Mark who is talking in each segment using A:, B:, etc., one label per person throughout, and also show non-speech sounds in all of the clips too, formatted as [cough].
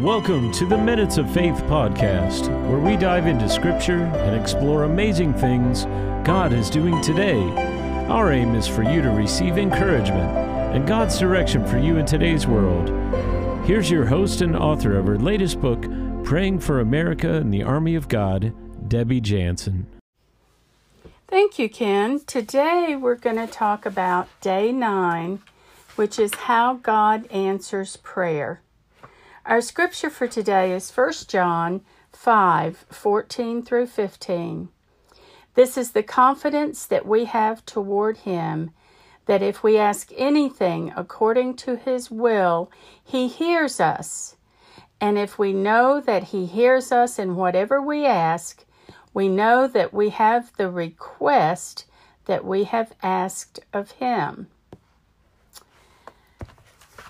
A: Welcome to the Minutes of Faith podcast, where we dive into Scripture and explore amazing things God is doing today. Our aim is for you to receive encouragement and God's direction for you in today's world. Here's your host and author of her latest book, Praying for America and the Army of God, Debbie Jansen.
B: Thank you, Ken. Today we're going to talk about day nine, which is how God answers prayer. Our scripture for today is 1 John 5 14 through 15. This is the confidence that we have toward Him that if we ask anything according to His will, He hears us. And if we know that He hears us in whatever we ask, we know that we have the request that we have asked of Him.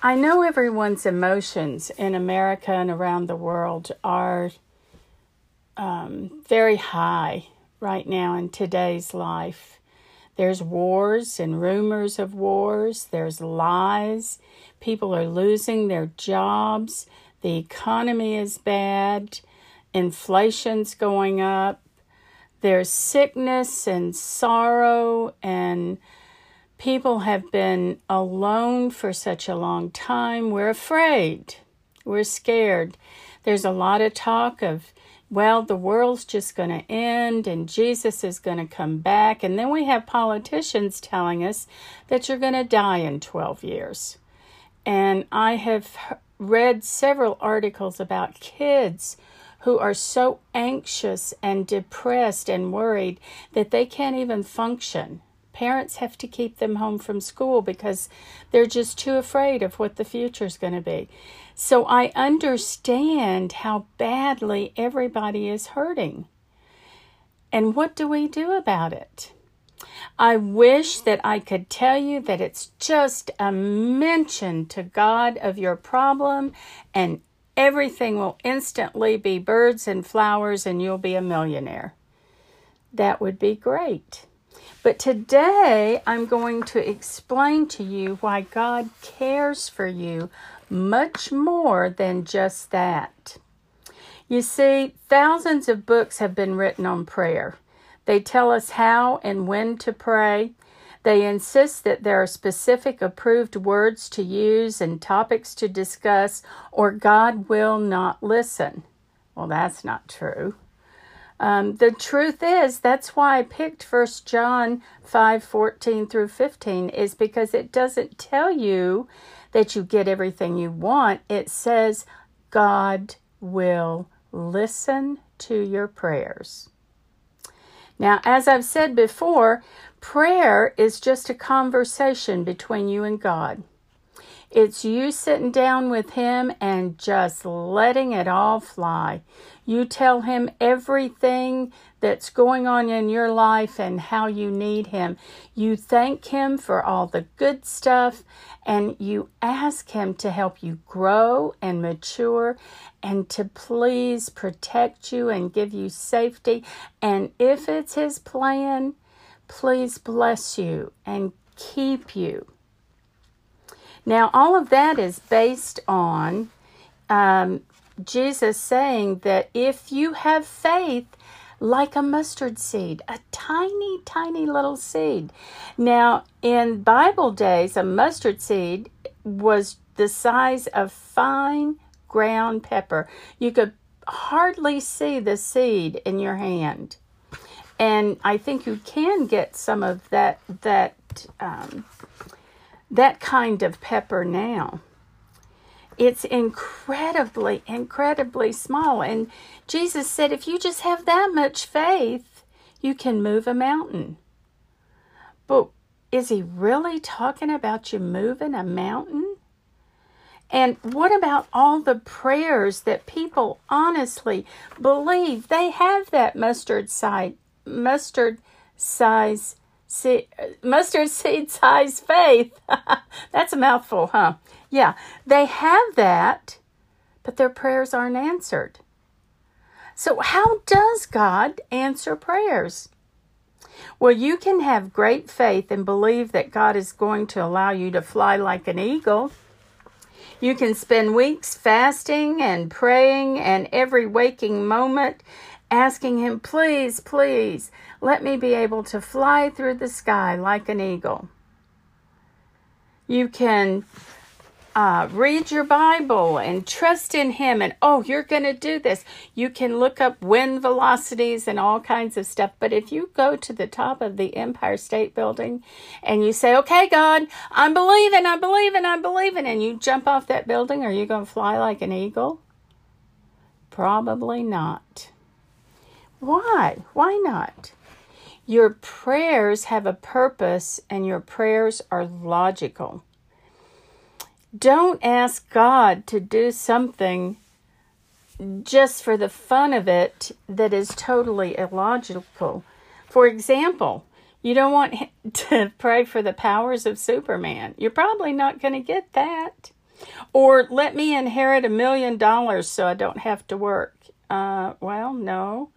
B: I know everyone's emotions in America and around the world are um, very high right now in today's life. There's wars and rumors of wars, there's lies, people are losing their jobs, the economy is bad, inflation's going up, there's sickness and sorrow and People have been alone for such a long time. We're afraid. We're scared. There's a lot of talk of, well, the world's just going to end and Jesus is going to come back. And then we have politicians telling us that you're going to die in 12 years. And I have read several articles about kids who are so anxious and depressed and worried that they can't even function Parents have to keep them home from school because they're just too afraid of what the future is going to be. So I understand how badly everybody is hurting. And what do we do about it? I wish that I could tell you that it's just a mention to God of your problem and everything will instantly be birds and flowers and you'll be a millionaire. That would be great. But today I'm going to explain to you why God cares for you much more than just that. You see, thousands of books have been written on prayer. They tell us how and when to pray. They insist that there are specific approved words to use and topics to discuss, or God will not listen. Well, that's not true. Um, the truth is, that's why I picked First John 5 14 through 15, is because it doesn't tell you that you get everything you want. It says God will listen to your prayers. Now, as I've said before, prayer is just a conversation between you and God. It's you sitting down with Him and just letting it all fly. You tell Him everything that's going on in your life and how you need Him. You thank Him for all the good stuff and you ask Him to help you grow and mature and to please protect you and give you safety. And if it's His plan, please bless you and keep you. Now, all of that is based on um, Jesus saying that if you have faith like a mustard seed, a tiny, tiny little seed. Now, in Bible days, a mustard seed was the size of fine ground pepper. You could hardly see the seed in your hand. And I think you can get some of that that um, that kind of pepper now. It's incredibly, incredibly small. And Jesus said, if you just have that much faith, you can move a mountain. But is he really talking about you moving a mountain? And what about all the prayers that people honestly believe they have that mustard size, mustard size See, mustard seed size faith. [laughs] That's a mouthful, huh? Yeah, they have that, but their prayers aren't answered. So, how does God answer prayers? Well, you can have great faith and believe that God is going to allow you to fly like an eagle. You can spend weeks fasting and praying and every waking moment asking Him, please, please, let me be able to fly through the sky like an eagle. You can uh, read your Bible and trust in Him, and oh, you're going to do this. You can look up wind velocities and all kinds of stuff. But if you go to the top of the Empire State Building and you say, Okay, God, I'm believing, I'm believing, I'm believing, and you jump off that building, are you going to fly like an eagle? Probably not. Why? Why not? Your prayers have a purpose and your prayers are logical. Don't ask God to do something just for the fun of it that is totally illogical. For example, you don't want [laughs] to pray for the powers of Superman. You're probably not going to get that. Or let me inherit a million dollars so I don't have to work. Uh, well, no.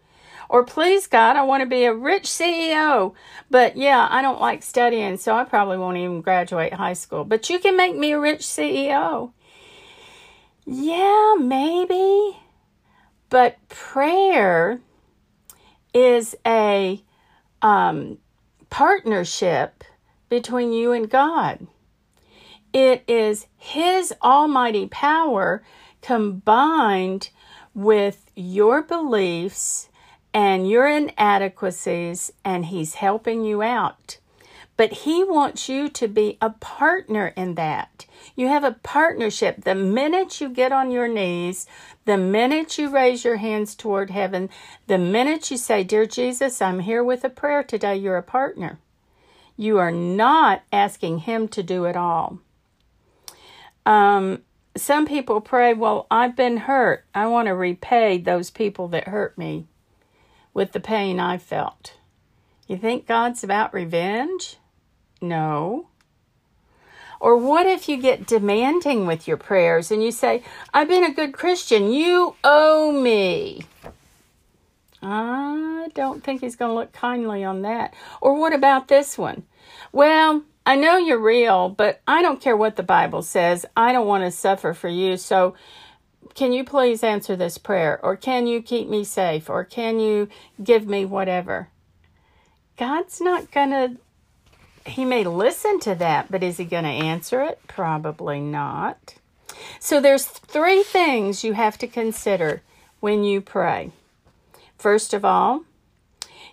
B: Or please God, I want to be a rich CEO. But yeah, I don't like studying, so I probably won't even graduate high school. But you can make me a rich CEO. Yeah, maybe. But prayer is a um, partnership between you and God. It is His almighty power combined with your beliefs and your inadequacies, and He's helping you out. But He wants you to be a partner in that. You have a partnership. The minute you get on your knees, the minute you raise your hands toward heaven, the minute you say, Dear Jesus, I'm here with a prayer today, you're a partner. You are not asking Him to do it all. Um, some people pray, Well, I've been hurt. I want to repay those people that hurt me with the pain I felt. You think God's about revenge? No. Or what if you get demanding with your prayers and you say, I've been a good Christian, you owe me? I don't think he's going to look kindly on that. Or what about this one? Well, I know you're real, but I don't care what the Bible says. I don't want to suffer for you. So can you please answer this prayer? Or can you keep me safe? Or can you give me whatever? God's not going to, He may listen to that, but is He going to answer it? Probably not. So there's three things you have to consider when you pray. First of all,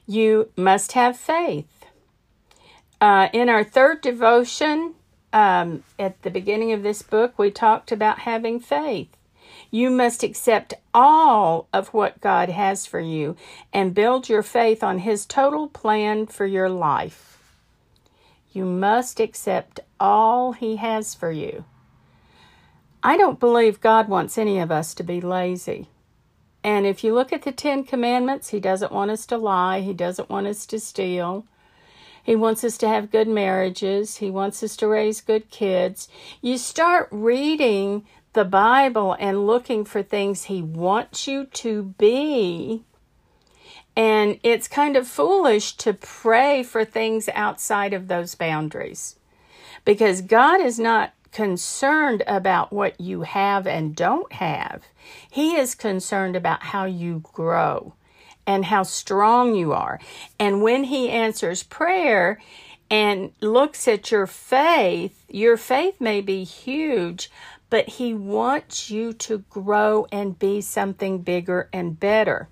B: you must have faith. Uh, in our third devotion, um, at the beginning of this book, we talked about having faith. You must accept all of what God has for you and build your faith on His total plan for your life. You must accept all He has for you. I don't believe God wants any of us to be lazy. And if you look at the Ten Commandments, He doesn't want us to lie, He doesn't want us to steal. He wants us to have good marriages. He wants us to raise good kids. You start reading the Bible and looking for things He wants you to be. And it's kind of foolish to pray for things outside of those boundaries because God is not concerned about what you have and don't have. He is concerned about how you grow and how strong you are. And when He answers prayer, and looks at your faith, your faith may be huge, but He wants you to grow and be something bigger and better.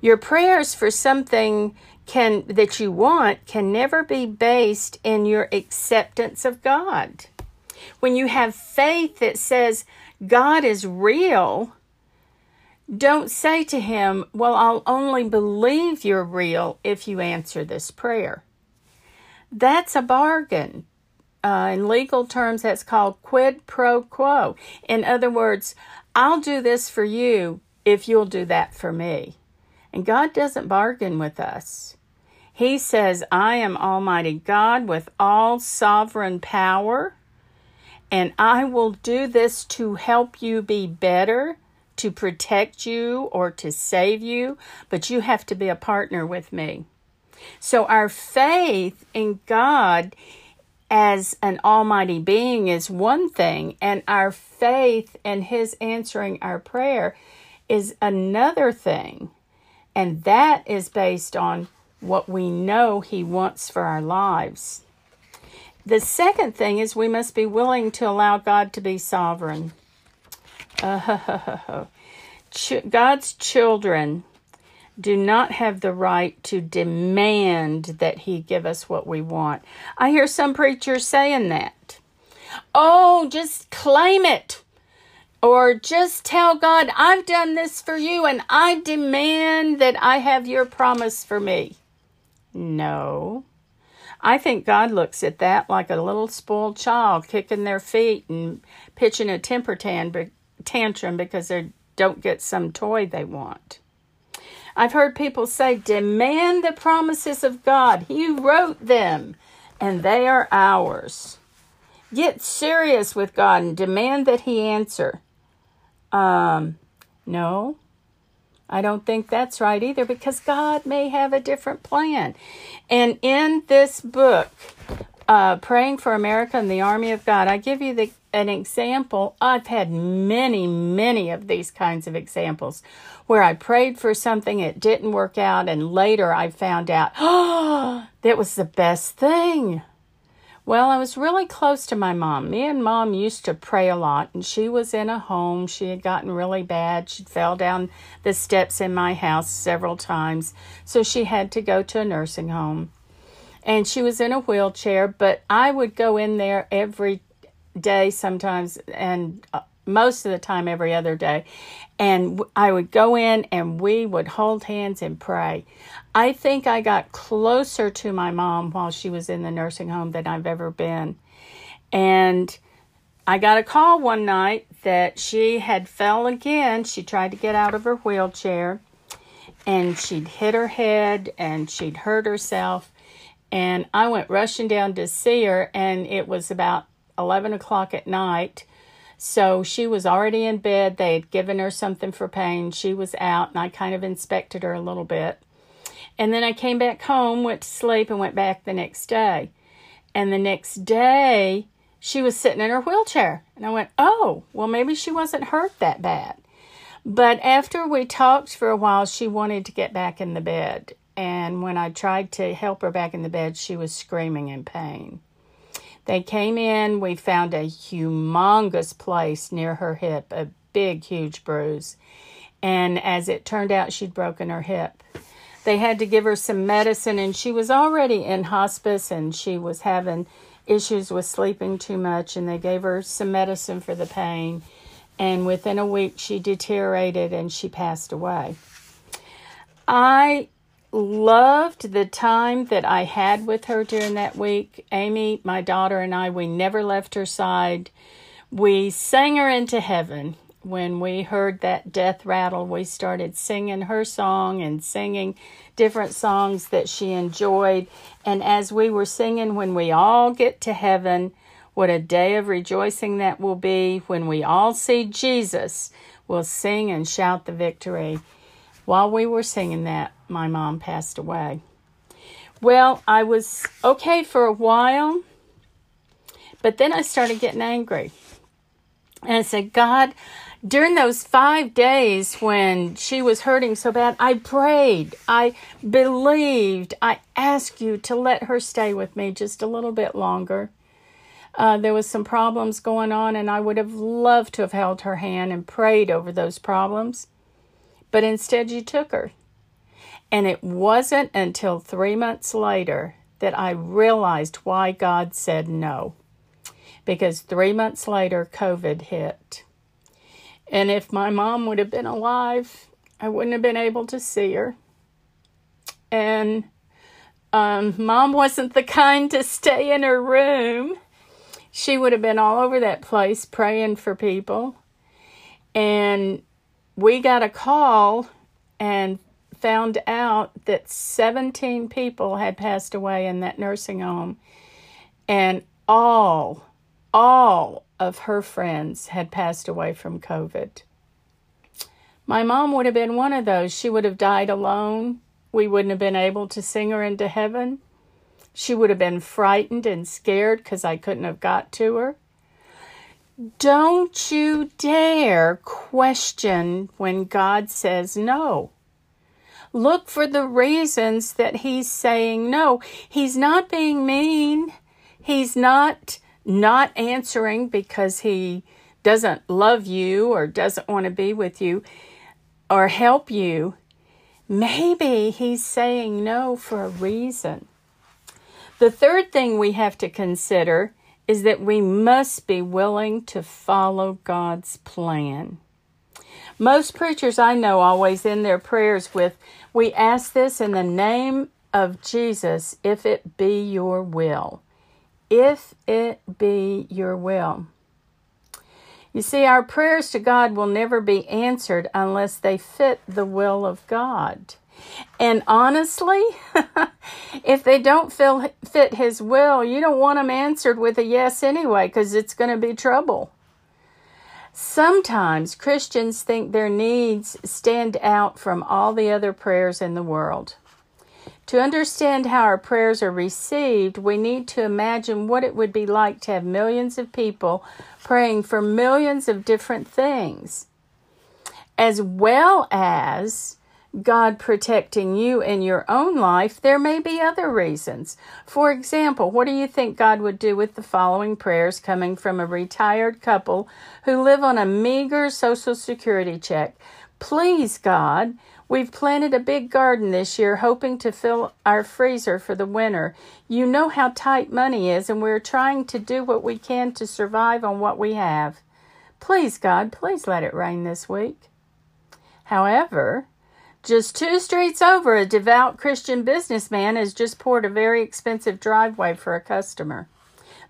B: Your prayers for something can that you want can never be based in your acceptance of God. When you have faith that says God is real, don't say to him, Well, I'll only believe you're real if you answer this prayer. That's a bargain. Uh, in legal terms, that's called quid pro quo. In other words, I'll do this for you if you'll do that for me. And God doesn't bargain with us. He says, I am Almighty God with all sovereign power, and I will do this to help you be better, to protect you, or to save you, but you have to be a partner with me. So, our faith in God as an almighty being is one thing, and our faith and His answering our prayer is another thing. And that is based on what we know He wants for our lives. The second thing is we must be willing to allow God to be sovereign. Uh, [laughs] God's children do not have the right to demand that He give us what we want. I hear some preachers saying that. Oh, just claim it. Or just tell God, I've done this for you and I demand that I have your promise for me. No. I think God looks at that like a little spoiled child kicking their feet and pitching a temper tantrum because they don't get some toy they want. I've heard people say, demand the promises of God. He wrote them, and they are ours. Get serious with God and demand that He answer. Um, no, I don't think that's right either because God may have a different plan. And in this book, uh, Praying for America and the Army of God, I give you the, an example. I've had many, many of these kinds of examples where I prayed for something, it didn't work out, and later I found out, oh, [gasps] that was the best thing. Well, I was really close to my mom. Me and mom used to pray a lot, and she was in a home. She had gotten really bad. She fell down the steps in my house several times, so she had to go to a nursing home. And she was in a wheelchair, but I would go in there every day sometimes, and uh, most of the time every other day. And I would go in and we would hold hands and pray. I think I got closer to my mom while she was in the nursing home than I've ever been. And I got a call one night that she had fell again. She tried to get out of her wheelchair and she'd hit her head and she'd hurt herself. And I went rushing down to see her, and it was about 11 o'clock at night. So she was already in bed. They had given her something for pain. She was out, and I kind of inspected her a little bit. And then I came back home, went to sleep, and went back the next day. And the next day, she was sitting in her wheelchair. And I went, oh, well, maybe she wasn't hurt that bad. But after we talked for a while, she wanted to get back in the bed. And when I tried to help her back in the bed, she was screaming in pain. They came in, we found a humongous place near her hip, a big, huge bruise. And as it turned out, she'd broken her hip. They had to give her some medicine, and she was already in hospice and she was having issues with sleeping too much. And they gave her some medicine for the pain. And within a week, she deteriorated and she passed away. I loved the time that I had with her during that week. Amy, my daughter, and I, we never left her side. We sang her into heaven when we heard that death rattle, we started singing her song and singing different songs that she enjoyed. And as we were singing, when we all get to heaven, what a day of rejoicing that will be when we all see Jesus. We'll sing and shout the victory. While we were singing that, my mom passed away. Well, I was okay for a while, but then I started getting angry. And I said, God, during those five days when she was hurting so bad, I prayed, I believed, I asked you to let her stay with me just a little bit longer. Uh, there was some problems going on, and I would have loved to have held her hand and prayed over those problems. But instead, you took her. And it wasn't until three months later that I realized why God said no. Because three months later, COVID hit. And if my mom would have been alive, I wouldn't have been able to see her. And um, mom wasn't the kind to stay in her room. She would have been all over that place praying for people. And we got a call and found out that 17 people had passed away in that nursing home. And all, all of her friends had passed away from COVID. My mom would have been one of those. She would have died alone. We wouldn't have been able to sing her into heaven. she would have been frightened and scared because I couldn't have got to her. Don't you dare question when God says no. Look for the reasons that He's saying no. He's not being mean. He's not not answering because He doesn't love you or doesn't want to be with you or help you. Maybe He's saying no for a reason. The third thing we have to consider is that we must be willing to follow God's plan. Most preachers I know always end their prayers with, We ask this in the name of Jesus, if it be your will. If it be your will. You see, our prayers to God will never be answered unless they fit the will of God. And honestly, [laughs] if they don't fit His will, you don't want them answered with a yes anyway, because it's going to be trouble. Sometimes Christians think their needs stand out from all the other prayers in the world. To understand how our prayers are received, we need to imagine what it would be like to have millions of people praying for millions of different things, as well as God protecting you in your own life, there may be other reasons. For example, what do you think God would do with the following prayers coming from a retired couple who live on a meager Social Security check? Please, God, we've planted a big garden this year hoping to fill our freezer for the winter. You know how tight money is, and we're trying to do what we can to survive on what we have. Please, God, please let it rain this week. However, just two streets over, a devout Christian businessman has just poured a very expensive driveway for a customer.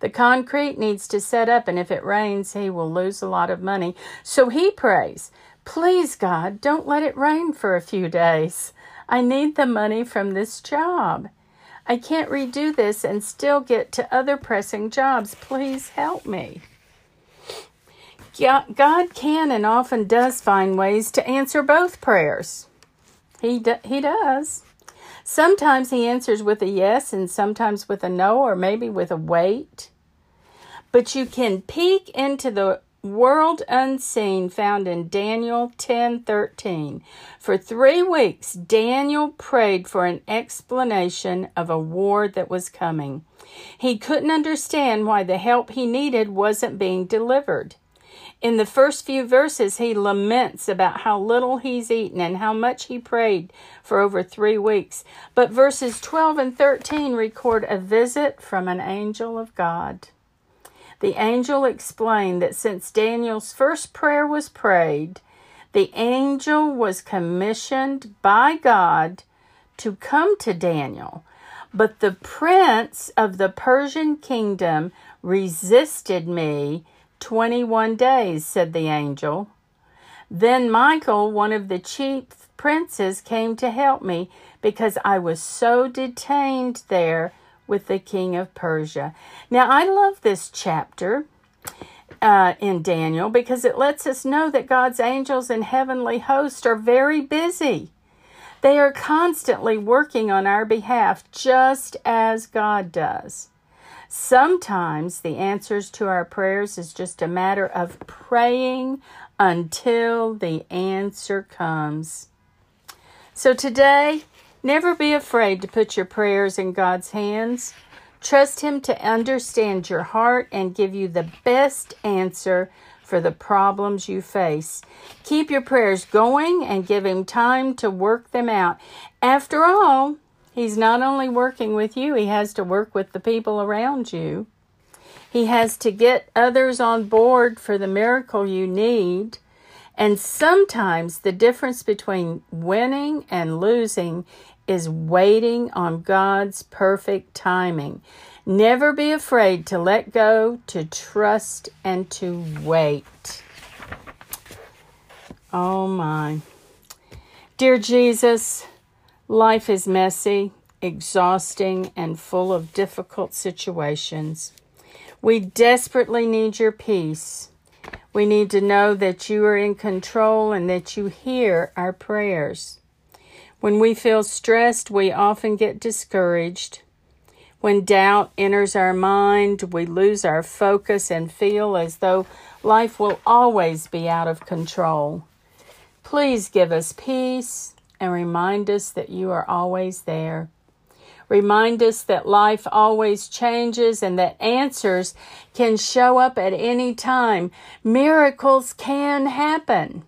B: The concrete needs to set up, and if it rains, he will lose a lot of money. So he prays, Please, God, don't let it rain for a few days. I need the money from this job. I can't redo this and still get to other pressing jobs. Please help me. God can and often does find ways to answer both prayers. He do, he does. Sometimes he answers with a yes and sometimes with a no or maybe with a wait. But you can peek into the world unseen found in Daniel 10:13. For 3 weeks Daniel prayed for an explanation of a war that was coming. He couldn't understand why the help he needed wasn't being delivered. In the first few verses, he laments about how little he's eaten and how much he prayed for over three weeks. But verses 12 and 13 record a visit from an angel of God. The angel explained that since Daniel's first prayer was prayed, the angel was commissioned by God to come to Daniel. But the prince of the Persian kingdom resisted me 21 days, said the angel. Then Michael, one of the chief princes, came to help me because I was so detained there with the king of Persia. Now, I love this chapter uh, in Daniel because it lets us know that God's angels and heavenly hosts are very busy. They are constantly working on our behalf, just as God does. Sometimes the answers to our prayers is just a matter of praying until the answer comes. So today, never be afraid to put your prayers in God's hands. Trust Him to understand your heart and give you the best answer for the problems you face. Keep your prayers going and give Him time to work them out. After all, He's not only working with you, he has to work with the people around you. He has to get others on board for the miracle you need. And sometimes the difference between winning and losing is waiting on God's perfect timing. Never be afraid to let go, to trust, and to wait. Oh my. Dear Jesus, Life is messy, exhausting, and full of difficult situations. We desperately need your peace. We need to know that you are in control and that you hear our prayers. When we feel stressed, we often get discouraged. When doubt enters our mind, we lose our focus and feel as though life will always be out of control. Please give us peace and remind us that you are always there. Remind us that life always changes and that answers can show up at any time. Miracles can happen.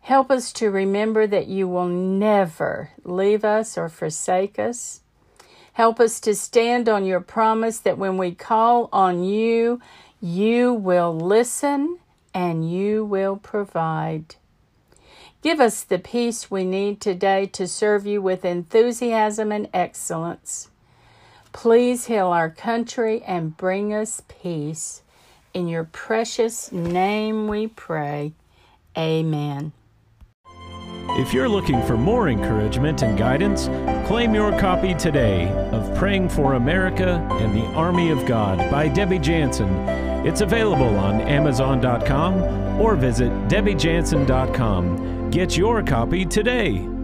B: Help us to remember that you will never leave us or forsake us. Help us to stand on your promise that when we call on you, you will listen and you will provide. Give us the peace we need today to serve you with enthusiasm and excellence. Please heal our country and bring us peace. In your precious name we pray. Amen.
A: If you're looking for more encouragement and guidance, claim your copy today of Praying for America and the Army of God by Debbie Jansen. It's available on Amazon.com or visit DebbieJansen.com. Get your copy today.